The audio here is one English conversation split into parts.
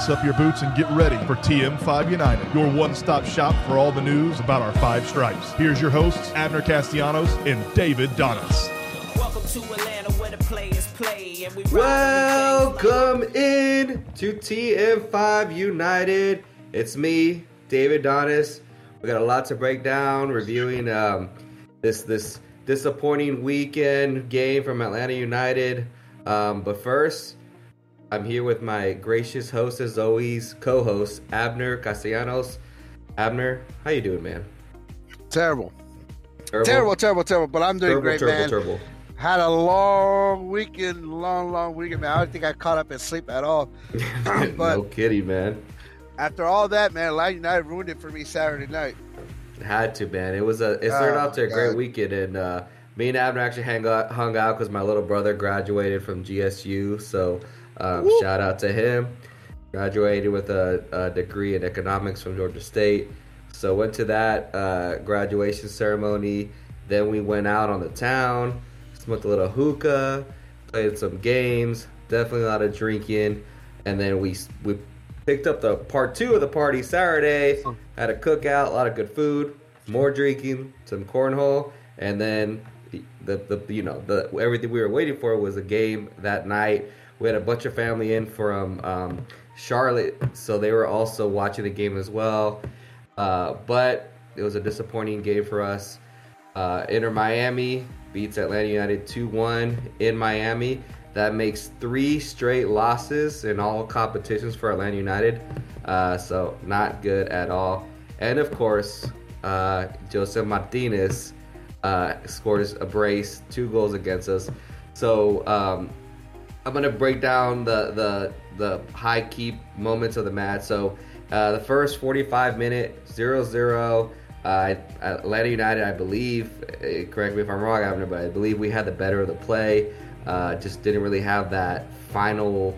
lace up your boots and get ready for TM5 United, your one stop shop for all the news about our five stripes. Here's your hosts, Abner Castellanos and David Donis. Welcome to Atlanta where the players play and we Welcome in to TM5 United. It's me, David Donis. We got a lot to break down, reviewing um, this this disappointing weekend game from Atlanta United. Um, but first, I'm here with my gracious host, as always, co-host Abner Castellanos. Abner, how you doing, man? Terrible. Terrible, terrible, terrible. But I'm doing terrible, great, terrible, man. terrible. Had a long weekend, long, long weekend, man. I don't think I caught up in sleep at all. but no kidding, man. after all that, man, Atlanta United ruined it for me Saturday night. Had to, man. It was a. It started Oh, out to a great weekend, and uh, me and Abner actually hang out, hung out because my little brother graduated from GSU. So um, shout out to him. Graduated with a, a degree in economics from Georgia State. So went to that uh, graduation ceremony. Then we went out on the town, smoked a little hookah, played some games. Definitely a lot of drinking, and then we we picked up the part two of the party Saturday. Had a cookout, a lot of good food, more drinking, some cornhole, and then the, the you know the everything we were waiting for was a game that night. We had a bunch of family in from um, Charlotte, so they were also watching the game as well. Uh, but it was a disappointing game for us. Uh, Inter Miami beats Atlanta United 2 1 in Miami. That makes three straight losses in all competitions for Atlanta United. Uh, so, not good at all. And of course, uh, Josef Martinez uh, scores a brace, two goals against us. So, um, I'm gonna break down the the the high key moments of the match. So uh, the first 45 minute 0-0 uh, Atlanta United, I believe. uh, Correct me if I'm wrong, Abner, but I believe we had the better of the play. Uh, just didn't really have that final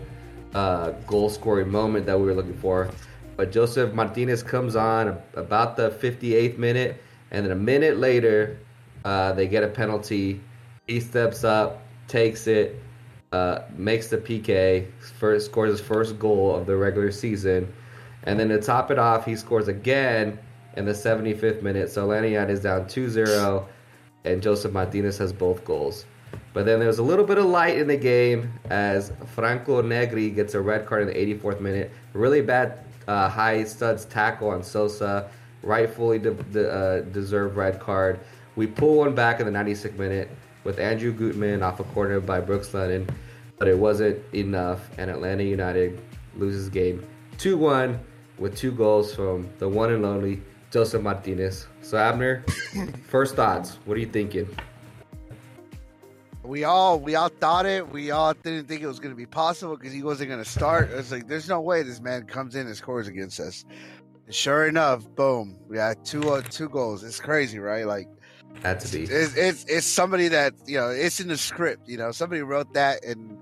uh, goal scoring moment that we were looking for. But Josef Martinez comes on about the 58th minute, and then a minute later, uh, they get a penalty. He steps up, takes it, uh, makes the PK, first scores his first goal of the regular season, and then to top it off, he scores again in the 75th minute. So Atlanta is down 2-0, and Josef Martinez has both goals. But then there's a little bit of light in the game as Franco Negri gets a red card in the 84th minute. Really bad uh, high studs tackle on Sosa, rightfully de- de- uh, deserved red card. We pull one back in the 96th minute with Andrew Gutman off a corner by Brooks Lennon, but it wasn't enough, and Atlanta United loses game 2 1 with two goals from the one and only Josef Martinez. So, Abner, first thoughts. What are you thinking? We all we all thought it. We all didn't think it was going to be possible because he wasn't going to start. It's like there's no way this man comes in and scores against us. And sure enough, boom, we had two uh, two goals. It's crazy, right? Like to it's, it's it's somebody that you know it's in the script. You know, somebody wrote that and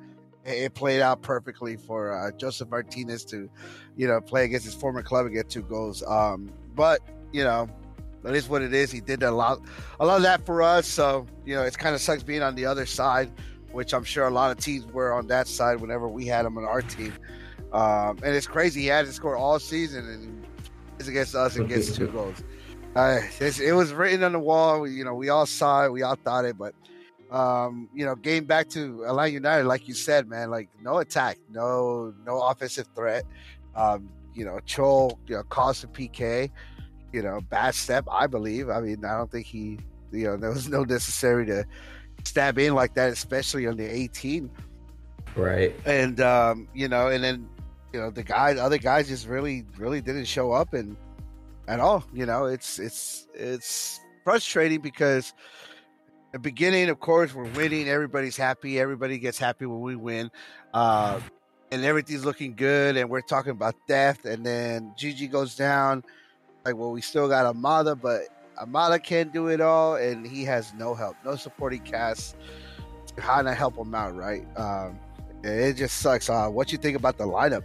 it played out perfectly for uh, Josef Martinez to, you know, play against his former club and get two goals. Um, but you know, that is what it is. He did a lot, a lot of that for us. So you know, it's kind of sucks being on the other side, which I'm sure a lot of teams were on that side whenever we had him on our team. Um, and it's crazy. He had to score all season and it's against us and gets two goals. Uh, it was written on the wall. We, you know, we all saw it. We all thought it. But um, you know, getting back to Atlanta United, like you said, man, like no attack, no no offensive threat. Um, you know, Chol, you know, caused a PK. You know, bad step, I believe. I mean, I don't think he, you know, there was no necessary to stab in like that, especially on the 18 Right. and um, you know, and then you know the guys, other guys just really, really didn't show up and at all. You know, it's it's it's frustrating because the beginning, of course, we're winning. Everybody's happy. Everybody gets happy when we win, uh, and everything's looking good. And we're talking about death. And then Gigi goes down. Like, well, we still got Amada, but Amada can't do it all, and he has no help, no supporting cast to kind of help him out, right? Um, it just sucks. Uh, what you think about the lineup?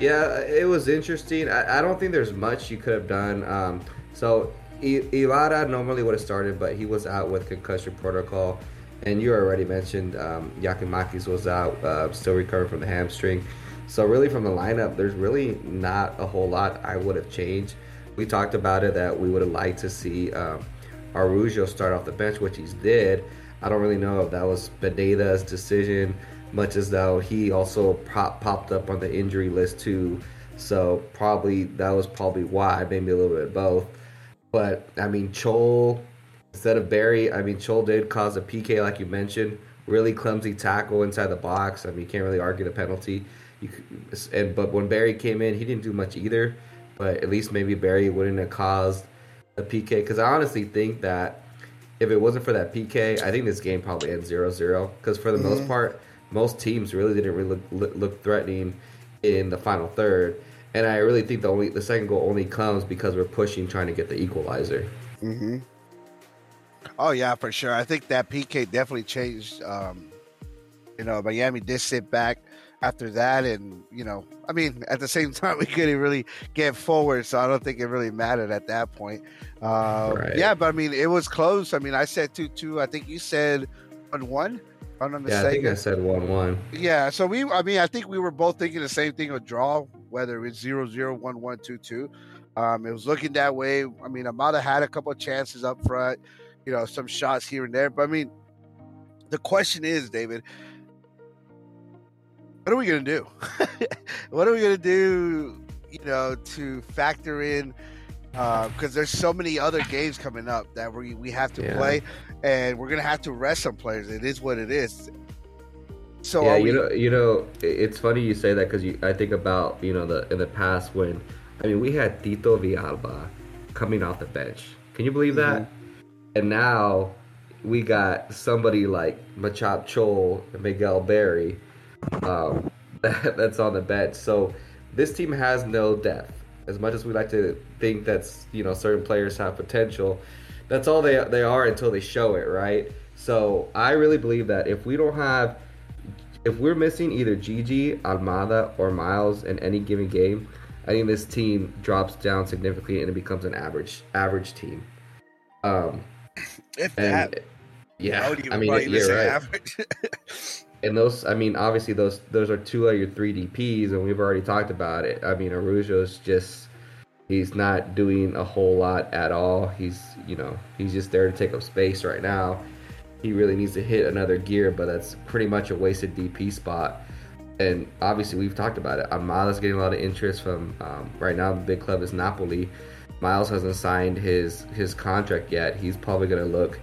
Yeah, it was interesting. I, I don't think there's much you could have done. Um, so Ilara normally would have started, but he was out with concussion protocol. And you already mentioned um, Giakoumakis was out, uh, still recovering from the hamstring. So really, from the lineup, there's really not a whole lot I would have changed. We talked about it that we would have liked to see um, start off the bench, which he did. I don't really know if that was Pineda's decision, much as though he also pop, popped up on the injury list too. So probably that was probably why, maybe a little bit both. But I mean, Chol instead of Berry, I mean, Chol did cause a PK like you mentioned, really clumsy tackle inside the box. I mean, you can't really argue the penalty. You could, and but when Berry came in, he didn't do much either. But at least maybe Berry wouldn't have caused a PK because I honestly think that if it wasn't for that PK, I think this game probably ends 0-0 because for the mm-hmm. most part, most teams really didn't really look, look threatening in the final third. And I really think the only the second goal only comes because we're pushing trying to get the equalizer. Mm-hmm. Oh yeah, for sure. I think that PK definitely changed. Um, you know, Miami did sit back after that, and you know, I mean, at the same time, we couldn't really get forward, so I don't think it really mattered at that point. Um, right. Yeah, but I mean, it was close. I mean, I said two two. I think you said one one. I'm yeah, I think I said one one. Yeah, so we. I mean, I think we were both thinking the same thing. A draw, whether it's zero zero one one two two. Um, it was looking that way. I mean, Amada had a couple of chances up front, you know, some shots here and there. But I mean, the question is, David, what are we going to do? what are we going to do, you know, to factor in because uh, there's so many other games coming up that we we have to yeah. play, and we're gonna have to rest some players. It is what it is. So yeah, we... you know, you know, it's funny you say that because I think about you know the in the past when I mean we had Tito Villalba coming off the bench. Can you believe that? Mm-hmm. And now we got somebody like Machop Chol and Miguel Berry um, that, that's on the bench. So this team has no depth as much as we like to think that's you know certain players have potential, that's all they they are until they show it, right? So I really believe that if we don't have, if we're missing either Gigi, Almada, or Miles in any given game, I think this team drops down significantly and it becomes an average average team. Um, if that, yeah, I mean, you're right. and those, I mean, obviously those those are two of your three DPS, and we've already talked about it. I mean, Araujo's just he's not doing a whole lot at all. He's you know he's just there to take up space right now. He really needs to hit another gear, but that's pretty much a wasted DP spot. And obviously, we've talked about it. Amada's getting a lot of interest from um, right now. The big club is Napoli. Miles hasn't signed his his contract yet. He's probably going to look,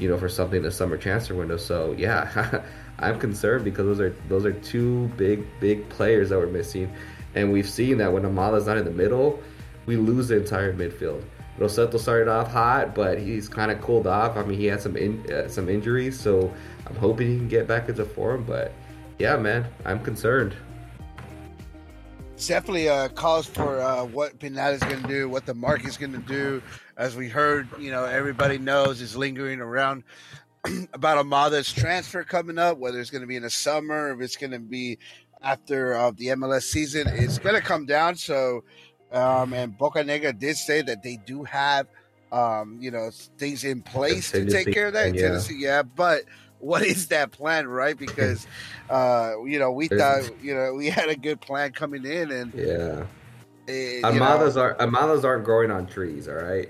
you know, for something in the summer transfer window. So yeah, I'm concerned because those are those are two big big players that we're missing, and we've seen that when Amala's not in the middle, we lose the entire midfield. Rossetto started off hot, but he's kind of cooled off. I mean, he had some in, uh, some injuries, so I'm hoping he can get back into form. But yeah, man, I'm concerned. It's definitely a cause for uh, what Pineda is going to do, what the market is going to do. As we heard, you know, everybody knows is lingering around about Amada's transfer coming up, whether it's going to be in the summer, if it's going to be after uh, the MLS season. It's going to come down. So, um, and Bocanegra did say that they do have, um, you know, things in place to take care of that. Yeah. Tennessee, yeah, but what is that plan, right? Because, uh, you know, we thought, you know, we had a good plan coming in, and yeah. It, eh, Amadas are Amadas aren't growing on trees, all right.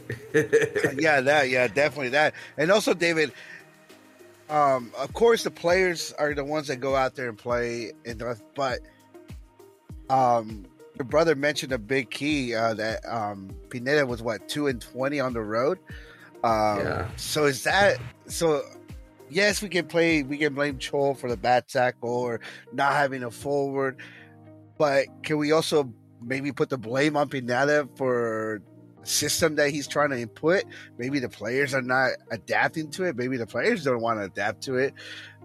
yeah, that yeah, definitely that. And also, David, um, of course, the players are the ones that go out there and play, and but um, your brother mentioned a big key uh, that um, Pineda was what two and twenty on the road. Um, yeah. So is that so? Yes, we can play. We can blame Chol for the bad tackle or not having a forward, but can we also maybe put the blame on Pineda for system that he's trying to input. Maybe the players are not adapting to it. Maybe the players don't want to adapt to it.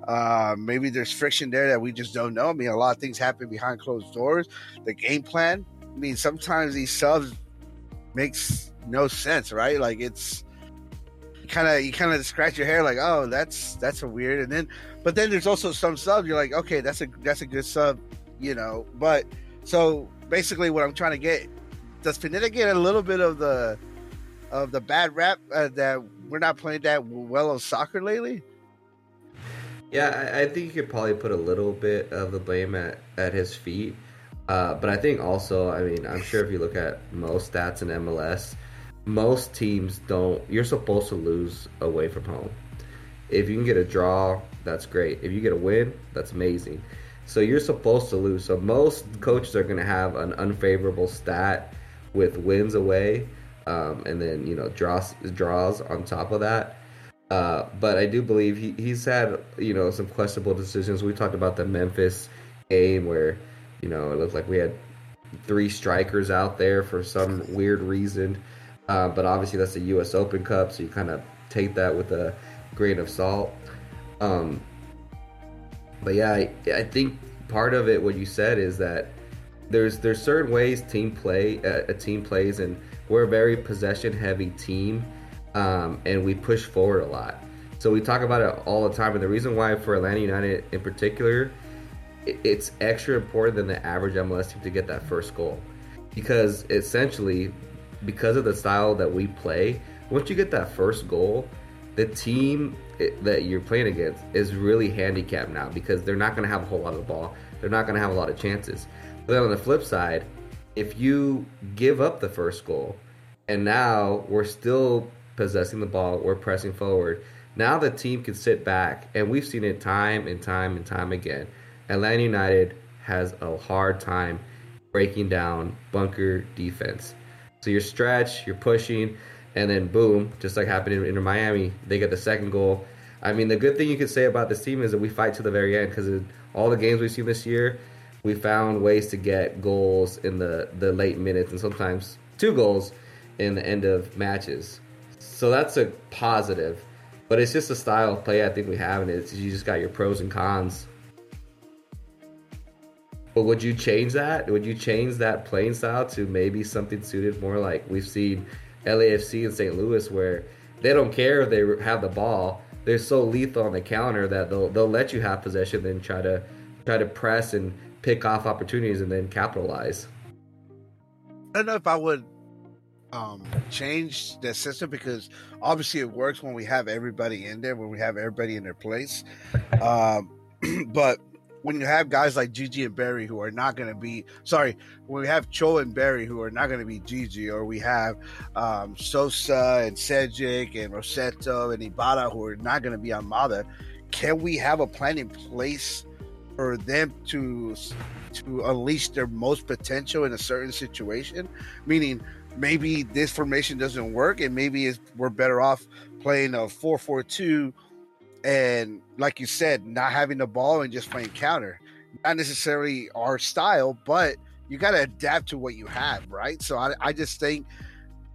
Uh, maybe there's friction there that we just don't know. I mean, a lot of things happen behind closed doors. The game plan. I mean, sometimes these subs makes no sense, right? Like it's kind of you kind of scratch your hair, like, oh, that's that's a weird. And then, but then there's also some subs you're like, okay, that's a that's a good sub, you know. But so basically, what I'm trying to get does Pineda get a little bit of the of the bad rap uh, that we're not playing that well of soccer lately? Yeah, I, I, think you could probably put a little bit of the blame at, at his feet. Uh, but I think also, I mean, I'm sure if you look at most stats in MLS, most teams don't. You're supposed to lose away from home. If you can get a draw, that's great. If you get a win, that's amazing. So you're supposed to lose. So most coaches are going to have an unfavorable stat with wins away, um, and then you know draws draws on top of that. Uh, but I do believe he, he's had you know some questionable decisions. We talked about the Memphis game where you know it looked like we had three strikers out there for some weird reason. Uh, but obviously that's the U.S. Open Cup, so you kind of take that with a grain of salt. Um, but yeah, I, I think part of it, what you said, is that there's there's certain ways team play uh, a team plays, and we're a very possession heavy team, um, and we push forward a lot. So we talk about it all the time, and the reason why for Atlanta United in particular, it's extra important than the average MLS team to get that first goal, because essentially, because of the style that we play, once you get that first goal, the team that you're playing against is really handicapped now because they're not going to have a whole lot of the ball. They're not going to have a lot of chances. Then on the flip side, if you give up the first goal and now we're still possessing the ball, we're pressing forward, now the team can sit back. And we've seen it time and time and time again. Atlanta United has a hard time breaking down bunker defense. So you're stretch, you're pushing, and then boom, just like happened in, in Miami, they get the second goal. I mean, the good thing you could say about this team is that we fight to the very end because all the games we've seen this year, we found ways to get goals in the, the late minutes and sometimes two goals in the end of matches. So that's a positive. But it's just a style of play I think we have, and it's you just got your pros and cons. But would you change that? Would you change that playing style to maybe something suited more like we've seen LAFC and St. Louis, where they don't care if they have the ball. They're so lethal on the counter that they'll they'll let you have possession, then try to try to press and pick off opportunities and then capitalize. I don't know if I would um, change the system because obviously it works when we have everybody in there, when we have everybody in their place. Um, but when you have guys like Gigi and Berry who are not going to be sorry, when we have Chol and Berry who are not going to be Gigi, or we have um, Sosa and Sejdic and Rossetto and Ibarra who are not going to be Almada, can we have a plan in place for them to to unleash their most potential in a certain situation? Meaning, maybe this formation doesn't work, and maybe we're better off playing a four four two and like you said, not having the ball and just playing counter. Not necessarily our style, but you got to adapt to what you have, right? So I, I just think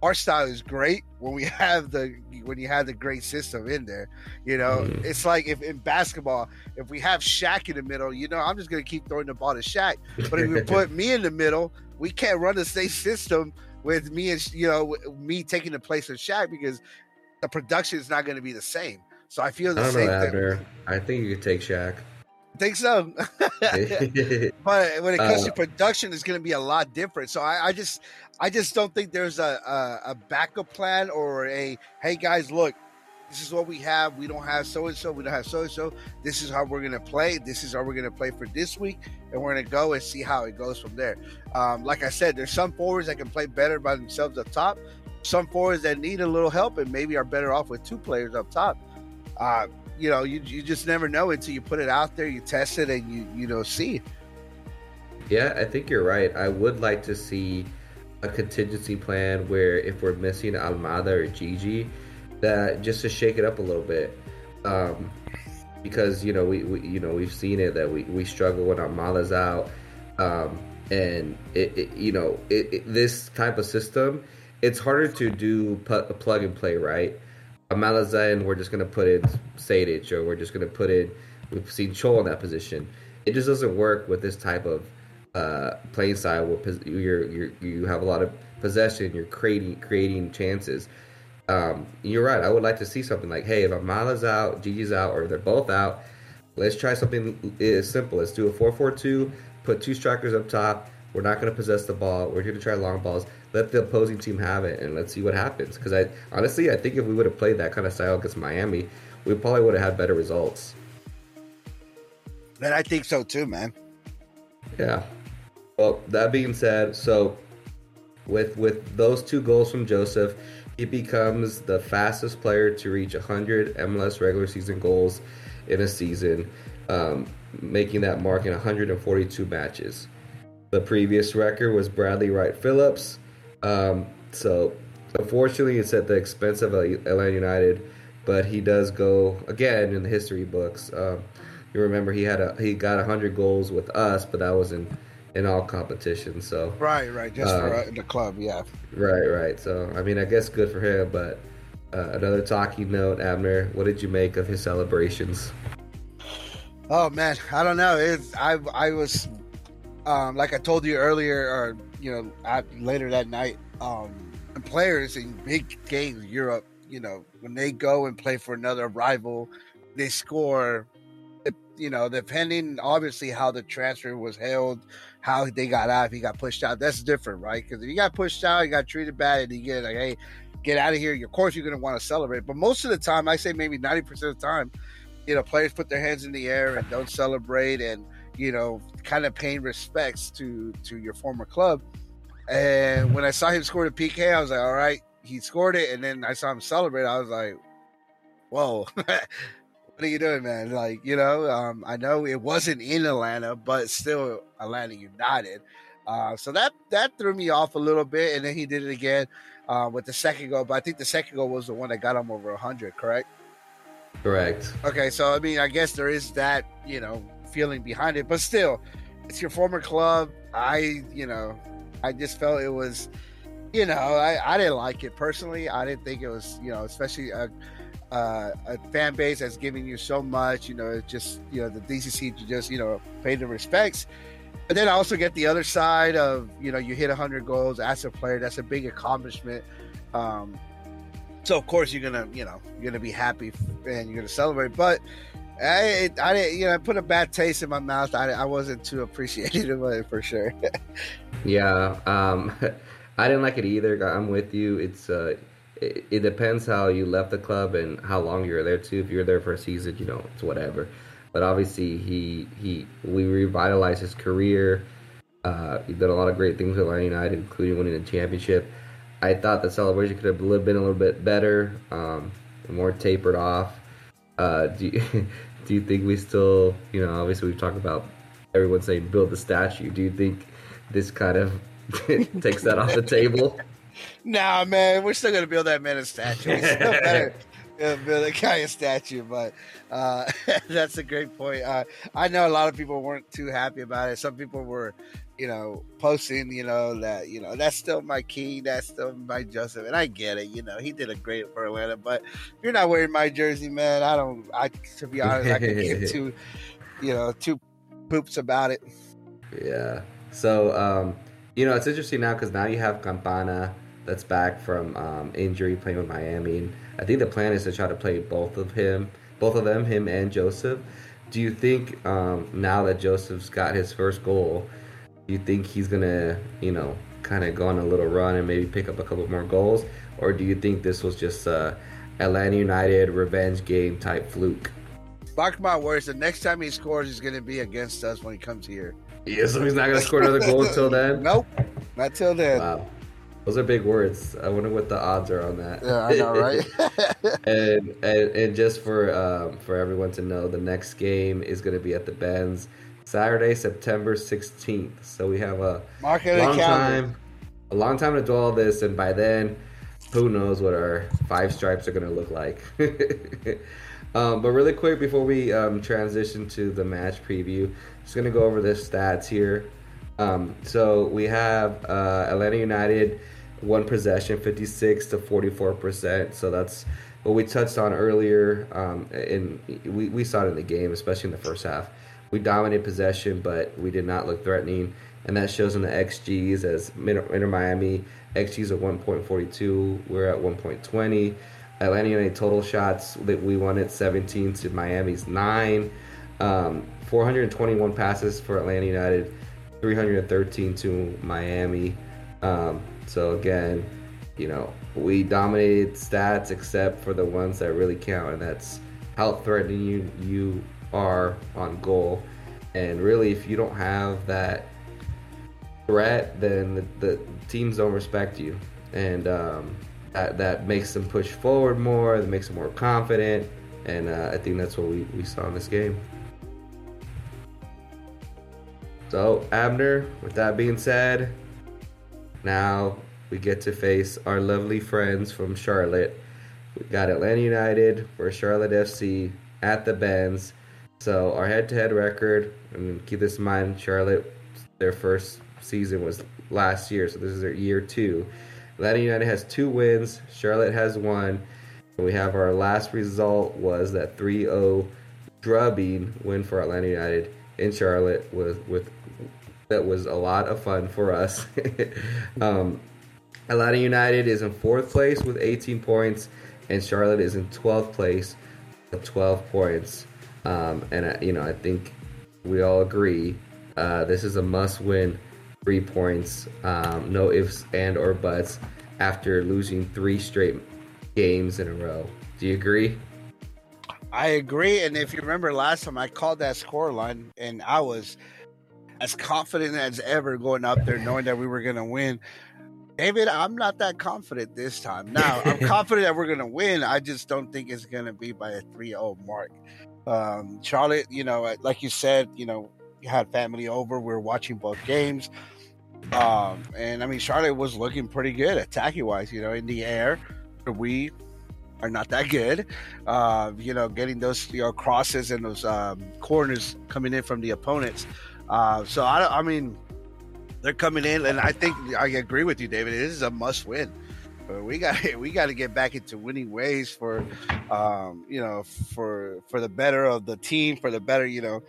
our style is great when we have the when you have the great system in there. You know, mm-hmm. it's like if in basketball, if we have Shaq in the middle, you know, I'm just gonna keep throwing the ball to Shaq. But if we put me in the middle, we can't run the same system with me and you know me taking the place of Shaq because the production is not going to be the same. So I feel the I same know, thing. I think you could take Shaq. I think so. but when it comes uh, to production, it's going to be a lot different. So I, I, just, I just don't think there's a, a, a backup plan or a hey guys, look, this is what we have. We don't have so and so. We don't have so and so. This is how we're going to play. This is how we're going to play for this week, and we're going to go and see how it goes from there. Um, like I said, there's some forwards that can play better by themselves up top. Some forwards that need a little help and maybe are better off with two players up top uh, you know, you, you just never know until you put it out there, you test it, and you you know see. Yeah, I think you're right. I would like to see a contingency plan where if we're missing Almada or Gigi, that just to shake it up a little bit. Um, because you know we, we, you know we've seen it that we, we struggle when Almada's out, um, and it, it, you know it, this type of system, it's harder to do pu- plug and play right a Malazan, we're just to put in Sejdic, or we're just to put in. We've seen Chol in that position. It just doesn't work with this type of uh, playing style where you're, you're, you have a lot of possession. You're creating creating chances. Um, you're right. I would like to see something like, hey, if Amala's out, Gigi's out, or they're both out, let's try something as simple. Let's do a 4-4-2. Put two strikers up top. We're not going to possess the ball. We're going to try long balls let the opposing team have it and let's see what happens. Because I honestly, I think if we would have played that kind of style against Miami, we probably would have had better results. And I think so too, man. Yeah. Well, that being said, so with with those two goals from Josef, he becomes the fastest player to reach 100 MLS regular season goals in a season, um, making that mark in 142 matches. The previous record was Bradley Wright Phillips. Um, so, unfortunately, it's at the expense of Atlanta United, but he does go again in the history books. Um, you remember he had a he got 100 goals with us, but that was in in all competitions. So right, right, just um, for uh, the club, yeah. Right, right. So I mean, I guess good for him. But uh, another talking note, Abner. What did you make of his celebrations? Oh man, I don't know. It's I I was um, like I told you earlier, or you know, at, later that night. Um, players in big games, Europe, you know, when they go and play for another rival, they score you know, depending obviously how the transfer was held, how they got out, if he got pushed out, that's different, right? Because if you got pushed out, you got treated bad, and you get like, hey, get out of here. Of course, you're going to want to celebrate. But most of the time, I say maybe 90% of the time, you know, players put their hands in the air and don't celebrate and, you know, kind of paying respects to to your former club. And when I saw him score the PK, I was like, all right, he scored it. And then I saw him celebrate. I was like, whoa. what are you doing, man? Like, you know, um, I know it wasn't in Atlanta, but still Atlanta United. Uh, so that that threw me off a little bit, and then he did it again uh, with the second goal. But I think the second goal was the one that got him over hundred. Correct? Correct. Okay, so I mean, I guess there is that you know feeling behind it, but still, it's your former club. I you know, I just felt it was, you know, I I didn't like it personally. I didn't think it was you know, especially. A, uh, a fan base that's giving you so much. You know, it's just you know the DCC to just you know pay the respects. But then I also get the other side of you know you hit 100 goals as a player. That's a big accomplishment. Um, so of course you're gonna you know you're gonna be happy and you're gonna celebrate. But I I didn't you know I put a bad taste in my mouth. I, I wasn't too appreciative of it for sure. yeah, um, I didn't like it either. I'm with you. It's uh, it, depends how you left the club and how long you're there too. If you're there for a season, you know, it's whatever. But obviously, he he we revitalized his career. Uh, he did a lot of great things with Atlanta United, including winning the championship. I thought the celebration could have been a little bit better, um, more tapered off. Uh, do you, do you think we still, you know, obviously we've talked about everyone saying build the statue. Do you think this kind of takes that off the table? Nah, man, we're still gonna build that man a statue. We still better build a guy a statue, but uh, that's a great point. Uh, I know a lot of people weren't too happy about it. Some people were, you know, posting, you know, that you know that's still my key, that's still my Josef, and I get it. You know, he did a great for Atlanta, but you're not wearing my jersey, man. I don't. I to be honest, I can give two, you know, two poops about it. Yeah. So, um, you know, it's interesting now because now you have Campana that's back from um, injury playing with Miami. And I think the plan is to try to play both of him, both of them, him and Josef. Do you think um, now that Josef's got his first goal, do you think he's gonna, you know, kind of go on a little run and maybe pick up a couple more goals, or do you think this was just a Atlanta United revenge game type fluke? Mark my words, the next time he scores is going to be against us when he comes here. Yeah, so he's not going to score another goal until then? Nope, not till then. Wow. Those are big words. I wonder what the odds are on that. Yeah, I know, right? and, and and just for um, for everyone to know, the next game is going to be at the Benz Saturday, September sixteenth. So we have a Mark long time, a long time to do all this, and by then, who knows what our five stripes are going to look like. um, but really quick before we um, transition to the match preview, just going to go over the stats here. Um, so we have uh, Atlanta United one possession, 56 to 44 percent. So that's what we touched on earlier. Um, and we, we saw it in the game, especially in the first half. We dominated possession, but we did not look threatening, and that shows in the XGs as Inter Miami XGs are 1.42. We're at 1.20. Atlanta United total shots that we at 17 to Miami's nine. Um, 421 passes for Atlanta United, 313 to Miami. Um, so again, you know, we dominated stats except for the ones that really count, and that's how threatening you you are on goal. And really, if you don't have that threat, then the, the teams don't respect you, and um, that that makes them push forward more. That makes them more confident, and uh, I think that's what we, we saw in this game. So Abner, with that being said, now we get to face our lovely friends from Charlotte. We got Atlanta United for Charlotte FC at the Benz. So our head-to-head record, and keep this in mind, Charlotte, their first season was last year, so this is their year two. Atlanta United has two wins. Charlotte has one. We have our last result was that 3-0 drubbing win for Atlanta United in Charlotte with with that was a lot of fun for us. um, Atlanta United is in fourth place with 18 points, and Charlotte is in 12th place with 12 points. Um, and I, you know, I think we all agree uh, this is a must-win. Three points, um, no ifs and or buts. After losing three straight games in a row, do you agree? I agree. And if you remember last time, I called that score line, and I was as confident as ever going up there, knowing that we were going to win. David, I'm not that confident this time. Now, I'm confident that we're going to win. I just don't think it's going to be by a 3 0 mark. Um, Charlotte, you know, like you said, you know, you had family over. We were watching both games. Um, and I mean, Charlotte was looking pretty good attacking wise, you know, in the air. We are not that good. Uh, you know, getting those you know, crosses and those um, corners coming in from the opponents. Uh, so I, I mean, they're coming in, and I think I agree with you, David. This is a must win. But we got we got to get back into winning ways for, um, you know, for for the better of the team, for the better, you know.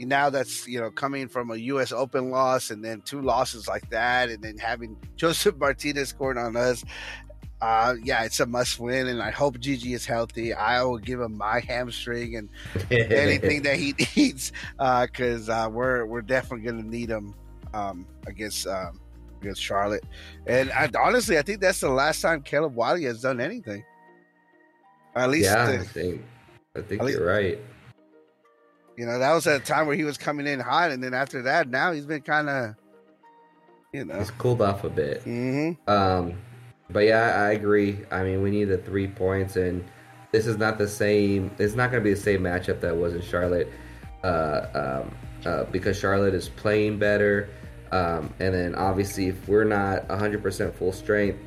Now that's you know coming from a U.S. Open loss and then two losses like that, and then having Josef Martinez scoring on us, uh, yeah, it's a must win, and I hope Gigi is healthy. I will give him my hamstring and anything that he needs because uh, uh, we're we're definitely going to need him um, against um, against Charlotte. And I, honestly, I think that's the last time Caleb Wiley has done anything. At least, yeah, the, I think I think you're right. You know, that was at a time where he was coming in hot, and then after that, now he's been kind of, you know, he's cooled off a bit. Mm-hmm. Um, but yeah, I agree. I mean, we need the three points, and this is not the same. It's not going to be the same matchup that was in Charlotte, uh, um, uh, because Charlotte is playing better. Um, and then obviously, if we're not 100% full strength,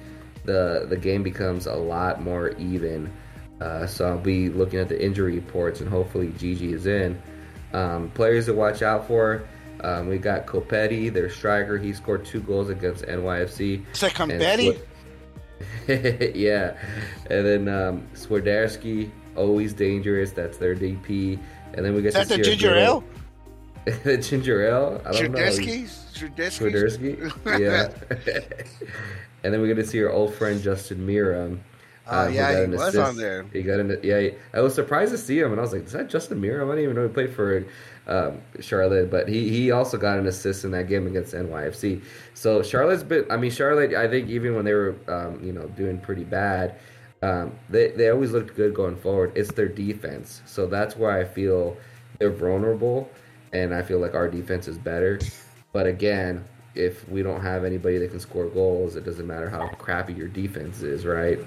the the game becomes a lot more even. Uh, so I'll be looking at the injury reports, and hopefully Gigi is in. Um, players to watch out for. Um, we got Copetti, their striker. He scored two goals against NYFC. Second Betty. yeah, and then um, Swiderski, always dangerous. That's their DP. And then we get Is that the ginger ale. the ginger ale. I don't know. Swiderski. yeah. and then we get to see our old friend Justin Meram. Oh uh, yeah, he was assist. on there. He got in. Yeah, I was surprised to see him, and I was like, "Is that Justin Meram?" I didn't even know he played for um, Charlotte, but he he also got an assist in that game against NYFC. So Charlotte's been. I mean, Charlotte. I think even when they were, um, you know, doing pretty bad, um, they they always looked good going forward. It's their defense, so that's where I feel they're vulnerable, and I feel like our defense is better. But again, if we don't have anybody that can score goals, it doesn't matter how crappy your defense is, right?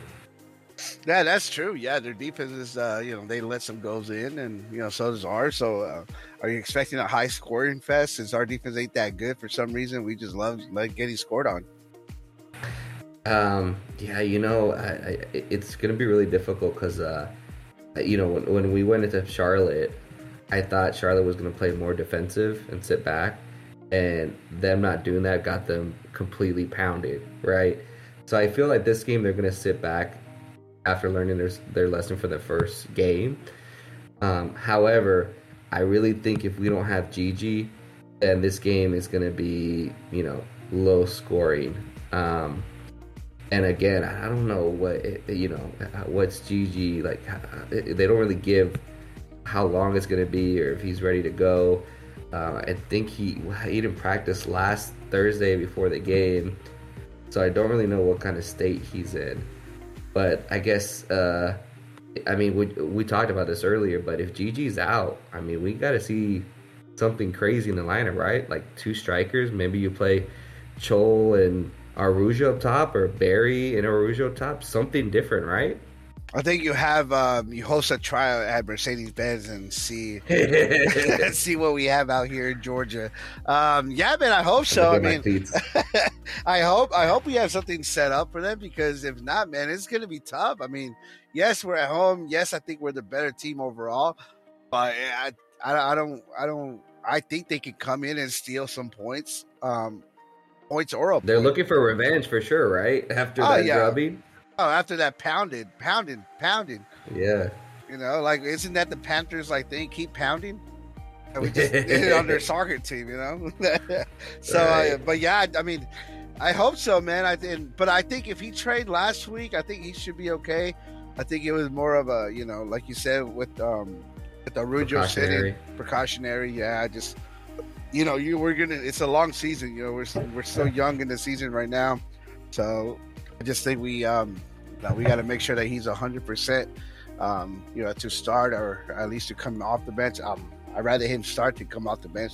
Yeah, that's true. Yeah, their defense is, uh, you know, they let some goals in, and you know, so does ours. So, uh, are you expecting a high scoring fest? Since our defense ain't that good for some reason, we just love like getting scored on. Um, yeah, you know, I, I, it's to be really difficult because, uh, you know, when, when we went into Charlotte, I thought Charlotte was to play more defensive and sit back, and them not doing that got them completely pounded, right? So I feel like this game they're to sit back after learning their their lesson for the first game. Um, however, I really think if we don't have Gigi, then this game is going to be you know low scoring. Um, and again, I don't know what you know what's Gigi like. They don't really give how long it's going to be or if he's ready to go. Uh, I think he he didn't practice last Thursday before the game, so I don't really know what kind of state he's in. But I guess, uh, I mean, we, we talked about this earlier, but if Gigi's out, I mean, we got to see something crazy in the lineup, right? Like two strikers. Maybe you play Chol and Araujo up top or Berry and Araujo up top. Something different, right? I think you have um, you host a trial at Mercedes Benz and see see what we have out here in Georgia. Um, yeah, man, I hope so. I mean, I hope I hope we have something set up for them because if not, man, it's going to be tough. I mean, yes, we're at home. Yes, I think we're the better team overall, but I I, I don't I don't I think they could come in and steal some points. Um, points or a They're point. looking for revenge for sure, right? After Oh, that yeah. drubbing. Oh, after that pounded, pounding, pounding. Yeah. You know, like isn't that the Panthers like they keep pounding? And we just did it on their soccer team, you know. so, uh, but yeah, I mean, I hope so, man. I think, but I think if he trained last week, I think he should be okay. I think it was more of a, you know, like you said with um with Araujo sitting Precautionary. precautionary. Yeah, just you know, you we're gonna. It's a long season. You know, we're we're so young in the season right now, so I just think we um we got to make sure that he's hundred percent. Um, you know, to start or at least to come off the bench. Um, I'd rather him start than come off the bench.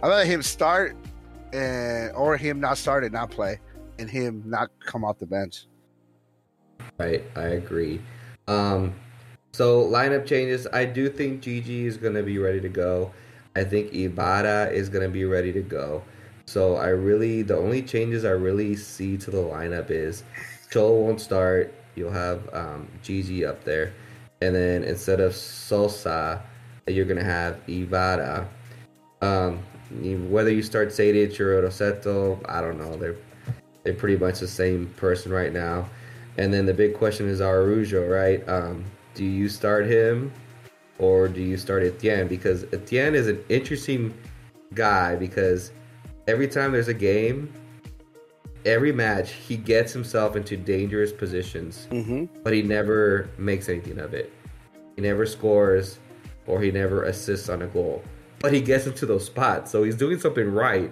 I'd rather him start and or him not start and not play, and him not come off the bench. Right, I agree. Um, so lineup changes. I do think Gigi is going to be ready to go. I think Ibarra is going to be ready to go. So I really, the only changes I really see to the lineup is Joel won't start. You'll have um, Gigi up there, and then instead of Sosa, you're to have Ibarra. Um, whether you start Sejdic or Rossetto, I don't know. They're they're pretty much the same person right now. And then the big question is Araujo, right? Um, do you start him or do you start Etienne? Because Etienne is an interesting guy because every time there's a game, every match, he gets himself into dangerous positions, Mm-hmm. but he never makes anything of it. He never scores or he never assists on a goal. But he gets into those spots. So he's doing something right,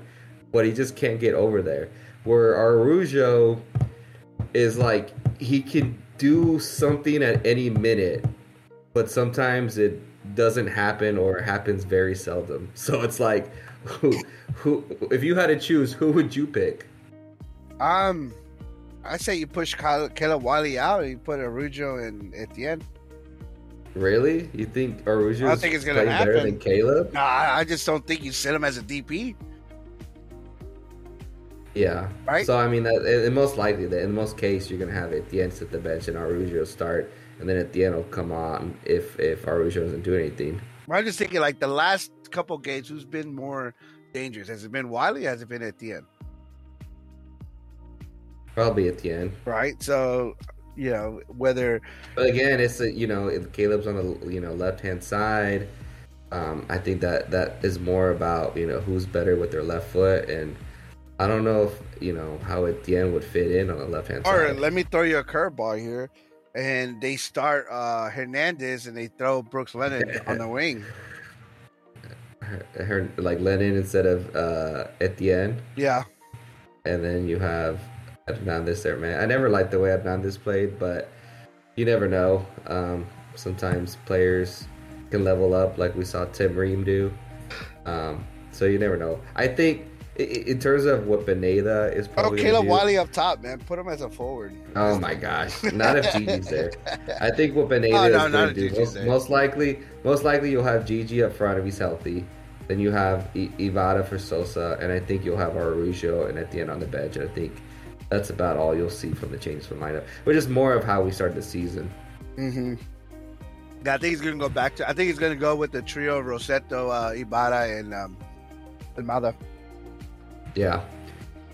but he just can't get over there. Where Araujo is like he can do something at any minute, but sometimes it doesn't happen or it happens very seldom. So it's like who who if you had to choose, who would you pick? Um, I say you push Kyle- Caleb Wiley out and you put Araujo and Etienne. Really? You think Araujo I don't think it's gonna playing better happen. than Caleb? Nah, I I just don't think you set him as a DP. Yeah. Right? So I mean, that, in in most likely, that in most case, you're gonna have Etienne sit the bench and Araujo start, and then Etienne will come on if if Araujo doesn't do anything. I'm just thinking like the last couple games, who's been more dangerous? Has it been Wiley? Has it been Etienne? Probably Etienne. Right. So, you know, whether But again, it's a, you know Caleb's on the you know left hand side. Um, I think that that is more about you know who's better with their left foot, and I don't know if you know how Etienne would fit in on the left hand side. let me throw you a curveball here. And they start uh Hernandez and they throw Brooks Lennon on the wing. her, her like Lennon instead of uh, Etienne. Yeah. and then you have Hernandez there, man. I never liked the way Hernandez played, but you never know. Um, sometimes players can level up, like we saw Tim Ream do. Um, so you never know. I think in terms of what Pineda is Oh, probably. gonna Caleb Wiley up top, man. Put him as a forward. Oh my gosh! Not if Gigi's there. I think what Pineda Oh, is going to do most, most likely, most likely you'll have Gigi up front if he's healthy. Then you have I- Ibarra for Sosa, and I think you'll have Araujo and Etienne on the bench. I think that's about all you'll see from the changes from lineup, which is more of how we start the season. Mm-hmm. I think he's gonna go back to. I think he's gonna go with the trio of Rossetto, uh, Ibarra, and um. Yeah.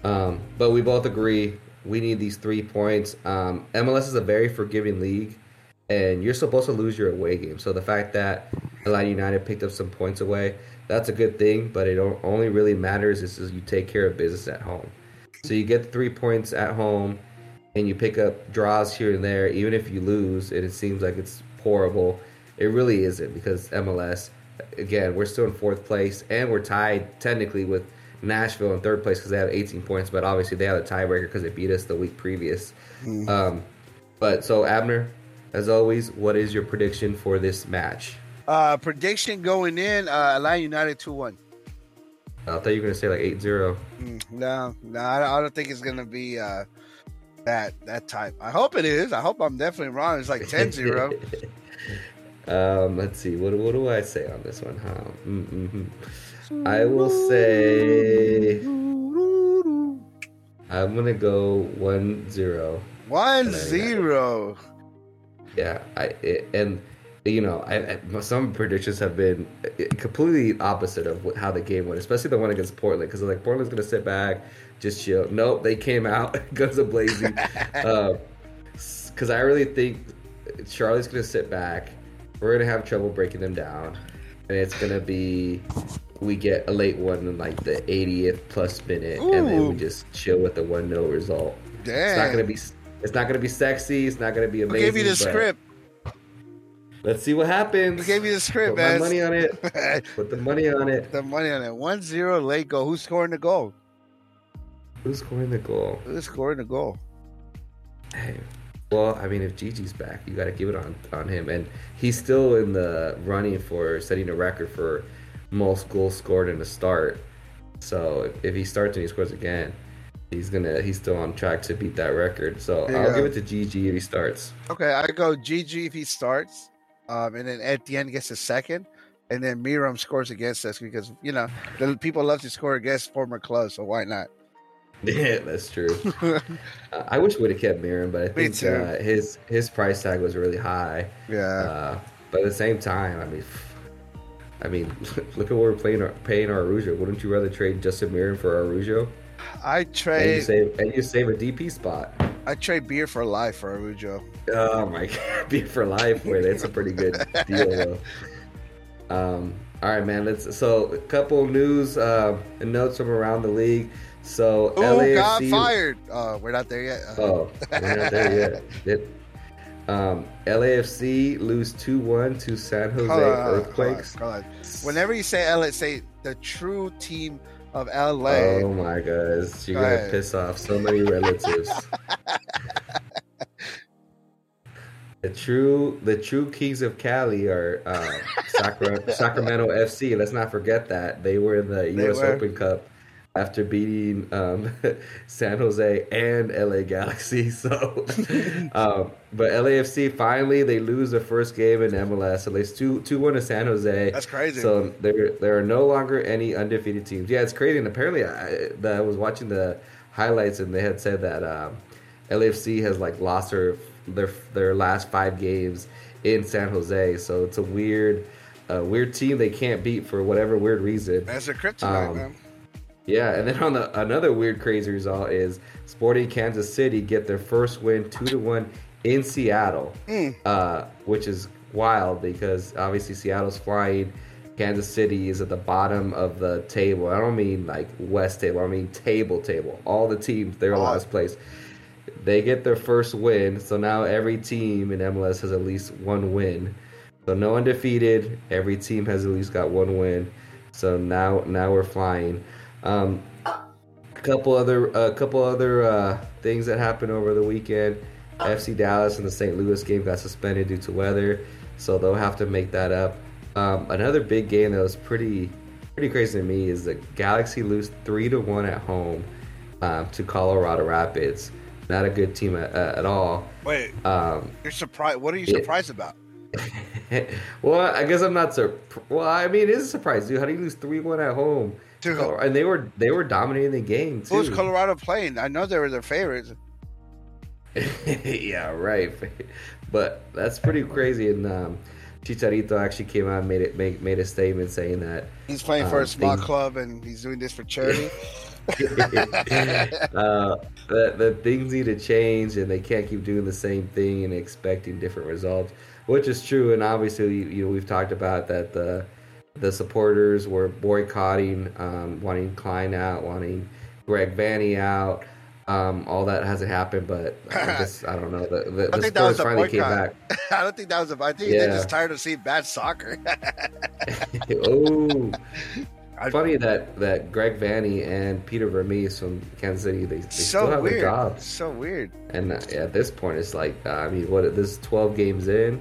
Um, but we both agree we need these three points. Um, MLS is a very forgiving league, and you're supposed to lose your away game. So the fact that Atlanta United picked up some points away, that's a good thing. But it only really matters is, you take care of business at home. So you get three points at home, and you pick up draws here and there. Even if you lose, and it seems like it's horrible, it really isn't because MLS. Again, we're still in fourth place, and we're tied technically with Nashville in third place because they have 18 points, but obviously they have a tiebreaker because they beat us the week previous. Um, but so Abner, as always, what is your prediction for this match? Uh, prediction going in: uh, Atlanta United two one. I thought you were gonna say like 8-0. Mm, no, no, I don't- I don't think it's gonna be uh, that that type. I hope it is. I hope I'm definitely wrong. It's like 10-0. um, let's see. What what do I say on this one? Huh? Mm-hmm. I will say I'm gonna go 1-0. One zero. Yeah, I it, and you know, I, I some predictions have been uh, completely opposite of what, how the game went, especially the one against Portland, because like Portland's gonna sit back, just chill. Nope, they came out guns a blazing. Um, because I really think Charlie's gonna sit back. We're gonna have trouble breaking them down, and it's gonna be we get a late one in like the 80th plus minute, and then we just chill with the one 0 result. Damn. It's not gonna be. It's not gonna be sexy. It's not gonna be amazing. gave you the script? Let's see what happens. We gave you the script, Put my money on it. Put the money on it. the money on it. One zero late goal. Who's scoring the goal? Who's scoring the goal? Who's scoring the goal? Hey, well, I mean, if Gigi's back, you got to give it on on him, and he's still in the running for setting a record for most goals scored in a start. So if, if he starts and he scores again, he's gonna he's still on track to beat that record. So Yeah. I'll give it to Gigi if he starts. Okay, I go GG if he starts, um, and then at the end gets a second, and then Meram scores against us because you know the people love to score against former clubs, so why not? Yeah, that's true. Uh, I wish we'd have kept Meram, but I think uh, his his price tag was really high. yeah, Uh, but at the same time, I mean, I mean, look at what we're playing, paying our Araujo. Wouldn't you rather trade Justin Meram for Araujo? I trade And you save and you save a DP spot. I trade beer for life for Araujo. Oh my god, be for life. Wait, that's a pretty good deal though. Um, all right, man. Let's so a couple news uh, and notes from around the league. So Who LAFC. got fired? Uh, we're not there yet. Oh, we're not there yet. It, um, LAFC lose two one to San Jose hold on, hold hold on, Earthquakes. hold on. Whenever you say LA, say the true team of LA. Oh my gosh, you're Go gonna ahead. piss off so many relatives. the true, the true kings of Cali are uh, Sacra- Sacramento FC. Let's not forget that they were in the U.S. were. Open Cup after beating um, San Jose and LA Galaxy. So, um, but LAFC finally they lose their first game in MLS. At least two two one to San Jose. That's crazy. So there there are no longer any undefeated teams. Yeah, it's crazy. And apparently, I, that I was watching the highlights, and they had said that um, LAFC has like lost their their their last five games in San Jose. So it's a weird, uh, weird team they can't beat for whatever weird reason. That's a kryptonite, Um, man. Yeah, and then on the another weird crazy result is Sporting Kansas City get their first win two to one in Seattle, uh, which is wild because obviously Seattle's flying. Kansas City is at the bottom of the table. I don't mean like West table. I mean table table. All the teams they're Oh. last place. They get their first win, so now every team in MLS has at least one win. So no undefeated. Every team has at least got one win. So now now we're flying. Um, a couple other a couple other uh, things that happened over the weekend. FC Dallas and the St. Louis game got suspended due to weather, so they'll have to make that up. Um, another big game that was pretty pretty crazy to me is the Galaxy lose three to one at home um, to Colorado Rapids. Not a good team at, at all. Wait, Um, you're surprised. What are you surprised about? well, I guess I'm not surprised. Well, I mean, it is a surprise, dude. How do you lose three one at home? To? Colorado- and they were they were dominating the game too. Who's Colorado playing? I know they were their favorites. yeah, right. But that's pretty crazy. And um, Chicharito actually came out and made it make, made a statement saying that He's playing for Um, a small things- club and he's doing this for charity. uh, that, that things need to change and they can't keep doing the same thing and expecting different results, which is true. And obviously, you, you know, we've talked about that the the supporters were boycotting, um, wanting Klein out, wanting Greg Vanney out. Um, all that hasn't happened, but I guess I don't know. The, the, I the think that was Spurs a finally came back. I don't think that was a. I think they're just tired of seeing bad soccer. oh, I- funny that that Greg Vanney and Peter Vermes from Kansas City they, they still have weird. jobs. So weird. And uh, at this point, it's like, uh, I mean, what this is 12 games in.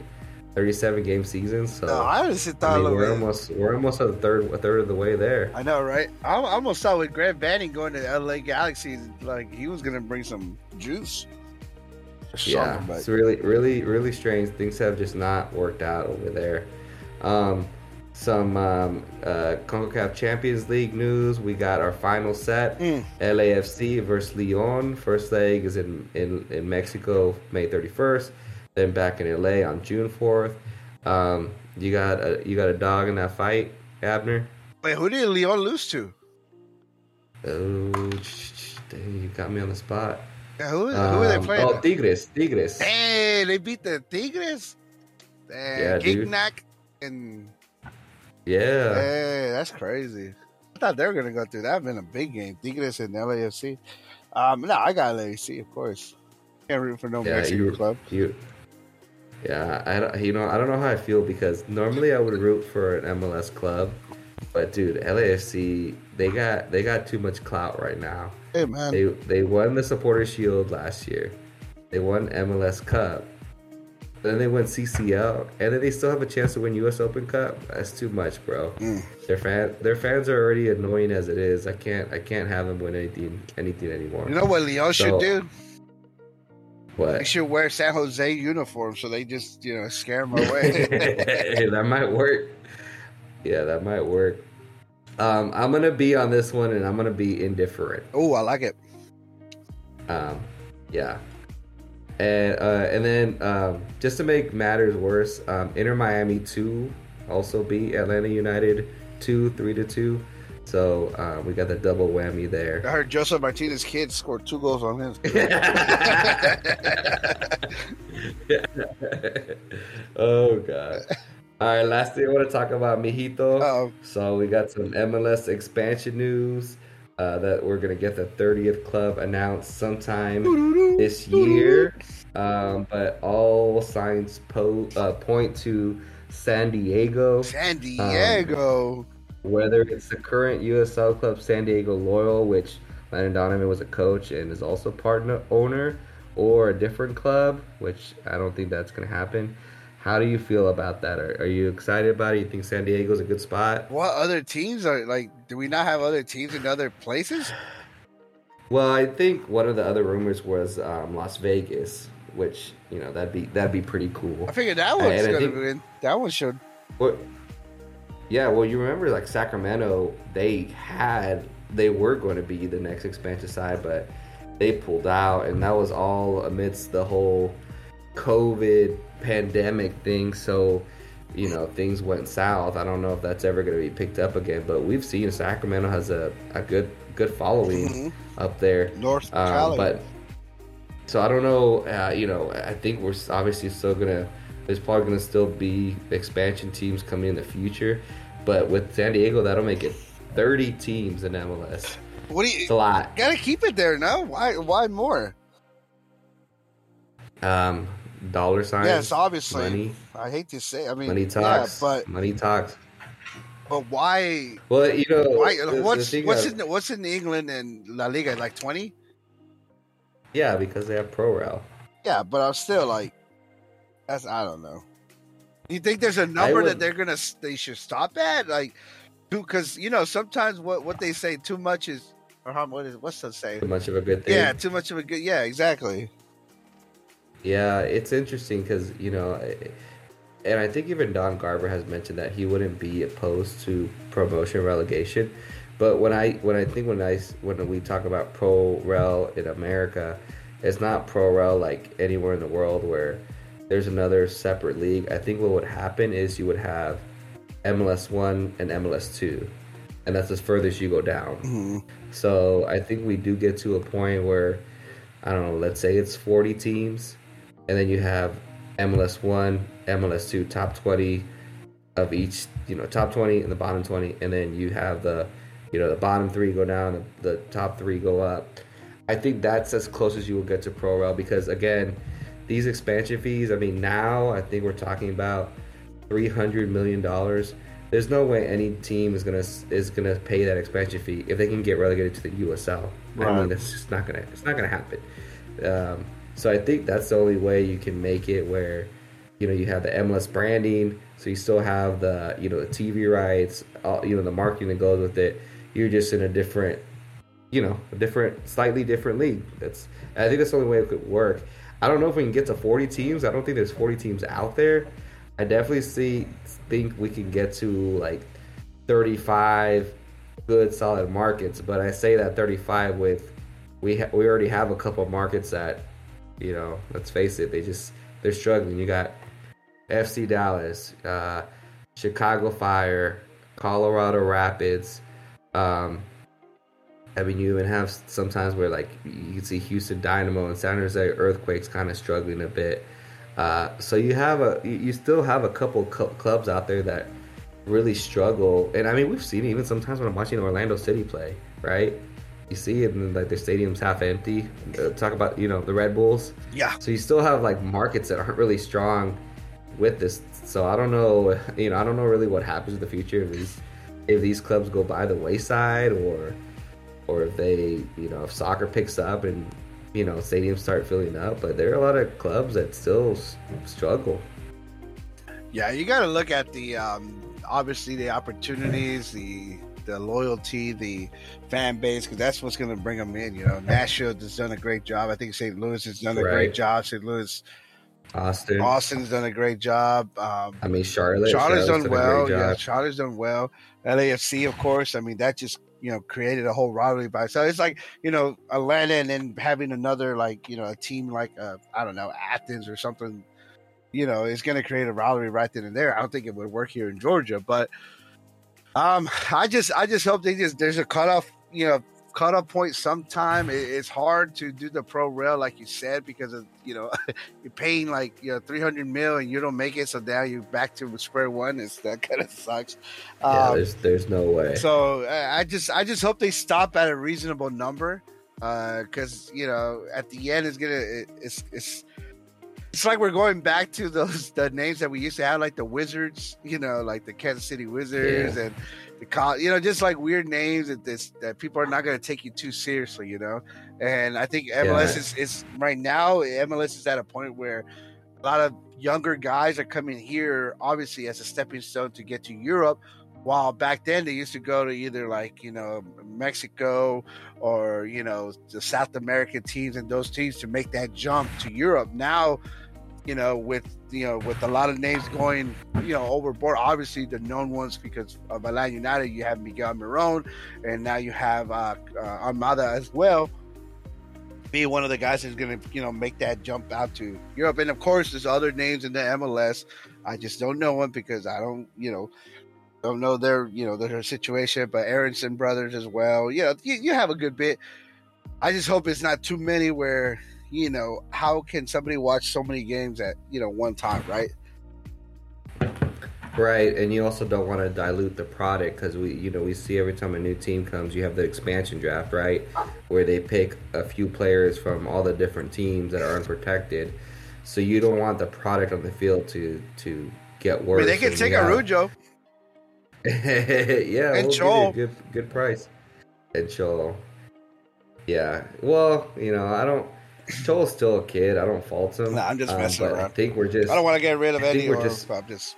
37 game season. So No, I honestly I mean, we're bit- almost we're almost a third a third of the way there. I know, right? I I almost thought with Grant Banning going to LA Galaxy, like he was gonna bring some juice. Yeah, something, but- it's really, really, really strange. Things have just not worked out over there. Um, some um, uh, Concacaf Champions League news. We got our final set: Mm. LAFC versus Leon. First leg is in, in in Mexico, May thirty first. Then back in LA on June fourth. Um, you got a you got a dog in that fight, Abner. Wait, who did Leon lose to? Oh, dang, you got me on the spot. Yeah, who, who are they Um, playing? Oh, Tigres, Tigres. Hey, they beat the Tigres. And Yeah. Gignac and Yeah. hey, that's crazy. I thought they were gonna go through. That been a big game. Tigres and LAFC. Um, no, I got LAFC, of course. Can't root for no Yeah, Mexican you- club. You, yeah, I don't, you know I don't know how I feel because normally I would root for an MLS club, but dude, LAFC they got they got too much clout right now. Hey man, They they won the Supporter Shield last year, they won MLS Cup, then they won CCL, and then they still have a chance to win US Open Cup. That's too much, bro. Mm. Their fan their fans are already annoying as it is. I can't I can't have them win anything anything anymore. you know what Leon should do? What? They should wear San Jose uniform so they just you know scare them away. Hey, that might work. Yeah, that might work. Um, I'm gonna be on this one, and I'm gonna be indifferent. oh, I like it. Um, yeah, and uh, and then um, just to make matters worse, um, Inter Miami two also beat Atlanta United two three to two. So uh, we got the double whammy there. I heard Josef Martinez kid scored two goals on him. oh god. All right, last thing I want to talk about Mijito. Uh-oh. So we got some MLS expansion news uh, that we're gonna get the 30th club announced sometime this year. Um, but all signs po- uh, point to San Diego. San Diego. Whether it's the current USL club San Diego Loyal, which Landon Donovan was a coach and is also partner owner, or a different club, which I don't think that's gonna happen. How do you feel about that? Are, are you excited about it? You think San Diego's a good spot? what other teams are like? Do we not have other teams in other places? Well, I think one of the other rumors was um, Las Vegas, which you know that'd be that'd be pretty cool. I figured that one's I gonna think- win. That one should. Yeah, well, you remember like Sacramento, they had they were going to be the next expansion side, but they pulled out, and that was all amidst the whole COVID pandemic thing. So, you know, things went south. I don't know if that's ever going to be picked up again, but we've seen Sacramento has a, a good good following Mhm. up there. North Um, but so I don't know. Uh, you know, I think we're obviously still gonna. There's probably gonna still be expansion teams coming in the future, but with San Diego, that'll make it 30 teams in MLS. what do you It's a lot. gotta keep it there? No, why? Why more? Um, dollar signs. yes, obviously. money. I hate to say. I mean, Money talks. yeah, but money talks. but why? Well, you know, Why? the- the what's thing what's that- in what's in England and La Liga? Like twenty? Yeah, because they have pro rel. Yeah, but I'm still like, that's I don't know. You think there's a number that they're gonna they should stop at? Like, because you know sometimes what what they say too much is or how what is what's the say? Too much of a good thing. Yeah, too much of a good. Yeah, exactly. Yeah, it's interesting because you know, eh, and I think even Don Garber has mentioned that he wouldn't be opposed to promotion relegation. But when I when I think when I when we talk about pro rel in America, it's not pro rel like anywhere in the world where there's another separate league. I think what would happen is you would have MLS one and MLS two, and that's as furthest you go down. Mhm. So I think we do get to a point where I don't know, let's say it's 40 teams, and then you have MLS one, MLS two, top 20 of each, you know, top 20 and the bottom 20, and then you have the, you know, the bottom three go down, the, the top three go up. I think that's as close as you will get to Pro Rel because again, these expansion fees. I mean, now I think we're talking about 300 million dollars. There's no way any team is gonna is gonna pay that expansion fee if they can get relegated to the USL. I Right. mean, it's just not gonna it's not gonna happen. Um, so I think that's the only way you can make it where you know you have the MLS branding, so you still have the you know the TV rights, all, you know the marketing that goes with it. You're just in a different, you know, a different, slightly different league. That's I think that's the only way it could work. I don't know if we can get to 40 teams. I don't think there's 40 teams out there. I definitely see think we can get to like 35 good solid markets, but I say that 35 with we ha- we already have a couple markets that you know, let's face it, they just they're struggling. You got FC Dallas, uh, Chicago Fire, Colorado Rapids. Um, I mean, you even have sometimes where like you can see Houston Dynamo and San Jose Earthquakes kind of struggling a bit. Uh, so you have a you still have a couple cl- clubs out there that really struggle, and I mean we've seen it even sometimes when I'm watching Orlando City play, right? You see it, and like their stadium's half empty. Uh, talk about you know the Red Bulls. Yeah. So you still have like markets that aren't really strong with this. So I don't know, you know, I don't know really what happens in the future if these if these clubs go by the wayside or or if they, you know, if soccer picks up and you know stadiums start filling up. But there are a lot of clubs that still s- struggle. Yeah, you got to look at the um, obviously the opportunities, the the loyalty, the fan base, because that's what's going to bring them in. You know, Nashville has done a great job. I think St. Louis has done a Right. great job. St. Louis, Austin, Austin's done a great job. Um, I mean Charlotte. Charlotte's done a great well. Yeah. Charlotte's done well. LAFC, of course. I mean, that just you know created a whole rivalry by itself. It's like you know Atlanta and then having another like you know a team like uh, I don't know Athens or something. You know, it's going to create a rivalry right then and there. I don't think it would work here in Georgia, but um, I just I just hope they just there's a cutoff. You know. Cutoff point sometime It- it's hard to do the pro rel like you said because of you know you're paying like you know 300 mil and you don't make it so now you're back to square one it's that kind of sucks Yeah, um, there's there's no way. so I just I just hope they stop at a reasonable number because you know at the end it's gonna it, it's it's it's like we're going back to those the names that we used to have like the Wizards you know like the Kansas City Wizards and you know just like weird names that this that people are not going to take you too seriously you know and I think MLS Yeah. is is right now MLS is at a point where a lot of younger guys are coming here obviously as a stepping stone to get to Europe while back then they used to go to either like you know Mexico or you know the South American teams and those teams to make that jump to Europe. Now, you know with you know with a lot of names going you know overboard. Obviously the known ones because of Atlanta United, you have Miguel Miron, and now you have uh, uh, Almada as well. Be one of the guys who's going to you know make that jump out to Europe, and of course there's other names in the MLS. I just don't know them because I don't you know don't know their you know their situation, but Aaronson brothers as well. You know, you, you have a good bit. I just hope it's not too many where you know how can somebody watch so many games at you know one time, right? Right, and you also don't want to dilute the product because we, you know, we see every time a new team comes, you have the expansion draft, right, where they pick a few players from all the different teams that are unprotected. So you don't want the product on the field to to get I worse. mean, they can take have- Araujo. yeah, And we'll good good price. And Chol. Yeah, well, you know, I don't. Chol's still a kid. I don't fault him. Nah, I'm just um, messing but I around. think we're just. I don't want to get rid of I any. we're just- I'm just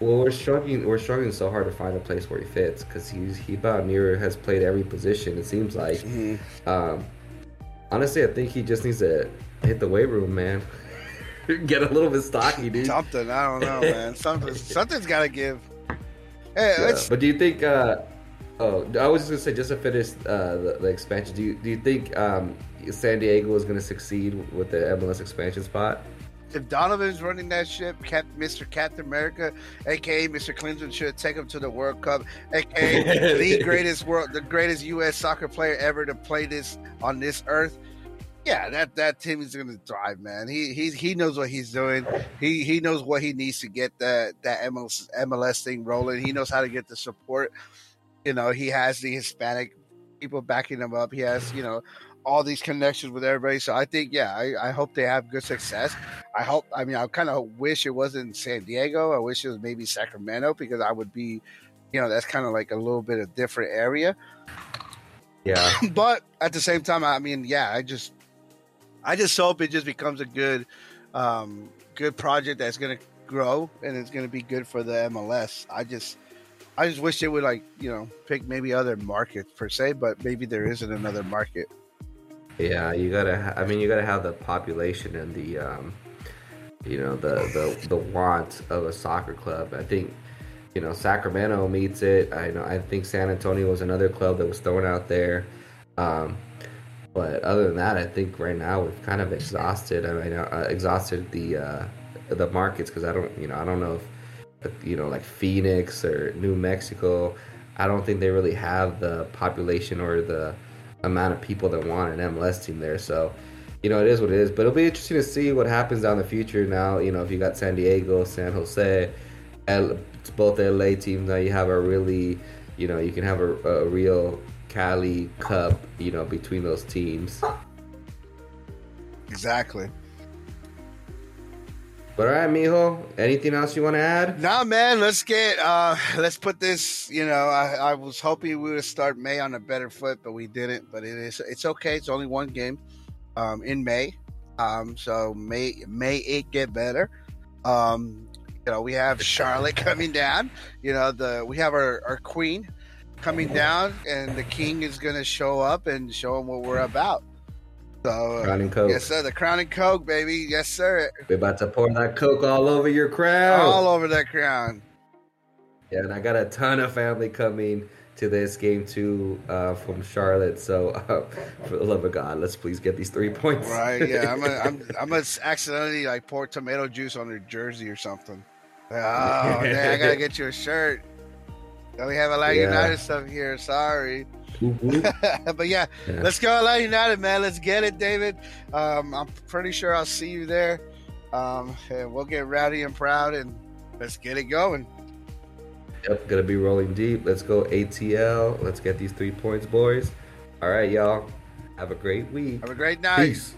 Well, we're struggling. We're struggling so hard to find a place where he fits because he's he about near has played every position. It seems like. Mhm. Um, honestly, I think he just needs to hit the weight room, man. Get a little bit stocky, dude. something. I don't know, man. Something. Something's got to give. Hey, Yeah. let's. But do you think? Uh, oh, I was just gonna say, just to finish uh, the, the expansion. Do you do you think um, San Diego is gonna succeed with the MLS expansion spot? if Donovan's running that ship, Cap, Mr. Captain America, aka Mr. Klinsmann, should take him to the World Cup, aka the greatest world, the greatest U.S. soccer player ever to play this on this earth. Yeah, that that team is going to thrive, man. He he he knows what he's doing. He he knows what he needs to get that that MLS MLS thing rolling. He knows how to get the support. You know, he has the Hispanic people backing him up. He has you know all these connections with everybody. So I think yeah, I, I hope they have good success. I hope. I mean, I kind of wish it wasn't San Diego. I wish it was maybe Sacramento because I would be, you know, that's kind of like a little bit of different area. Yeah, But at the same time, I mean, yeah, I just, I just hope it just becomes a good, um, good project that's going to grow and it's going to be good for the MLS. I just I just wish they would like you know pick maybe other markets per se, but maybe there isn't another market. Yeah, you gotta. ha- I mean, you gotta have the population and the, um, you know, the the the want of a soccer club. I think, you know, Sacramento meets it. I know. I think San Antonio was another club that was thrown out there. Um, but other than that, I think right now we've kind of exhausted. I mean, uh, exhausted the uh, the markets because I don't, you know, I don't know if, you know, like Phoenix or New Mexico. I don't think they really have the population or the amount of people that want an MLS team there. So, you know, it is what it is. But it'll be interesting to see what happens down the future. Now, you know, if you got San Diego, San Jose, L, it's both LA teams. Now you have a really, you know, you can have a, a real Cali Cup, you know, between those teams. Exactly. But all right, Mijo, anything else you want to add? Nah, man, let's get uh let's put this. You know, I, I was hoping we would start May on a better foot, but we didn't. But it is it's okay. It's only one game, um, in May. Um, so may may it get better. Um, you know, we have Charlotte coming down. You know, the we have our our queen coming down, and the king is gonna show up and show them what we're about. So, uh, Crown and Coke. yes, sir. The crown and coke, baby. Yes, sir. We're about to pour that Coke all over your crown. All over that crown. Yeah, and I got a ton of family coming to this game too uh, from Charlotte. So, uh, for the love of God, let's please get these three points. Right? Yeah, I'm gonna, I'm, I'm gonna accidentally like pour tomato juice on their jersey or something. Oh, man, I gotta get you a shirt. We have a lot of Yeah. United stuff here. Sorry, Mhm. but yeah, Yeah. let's go Atlanta United, man. Let's get it, David. Um, I'm pretty sure I'll see you there. Um, and we'll get rowdy and proud, and let's get it going. Yep, gonna be rolling deep. Let's go ATL. Let's get these three points, boys. All right, y'all. Have a great week. Have a great night. Peace.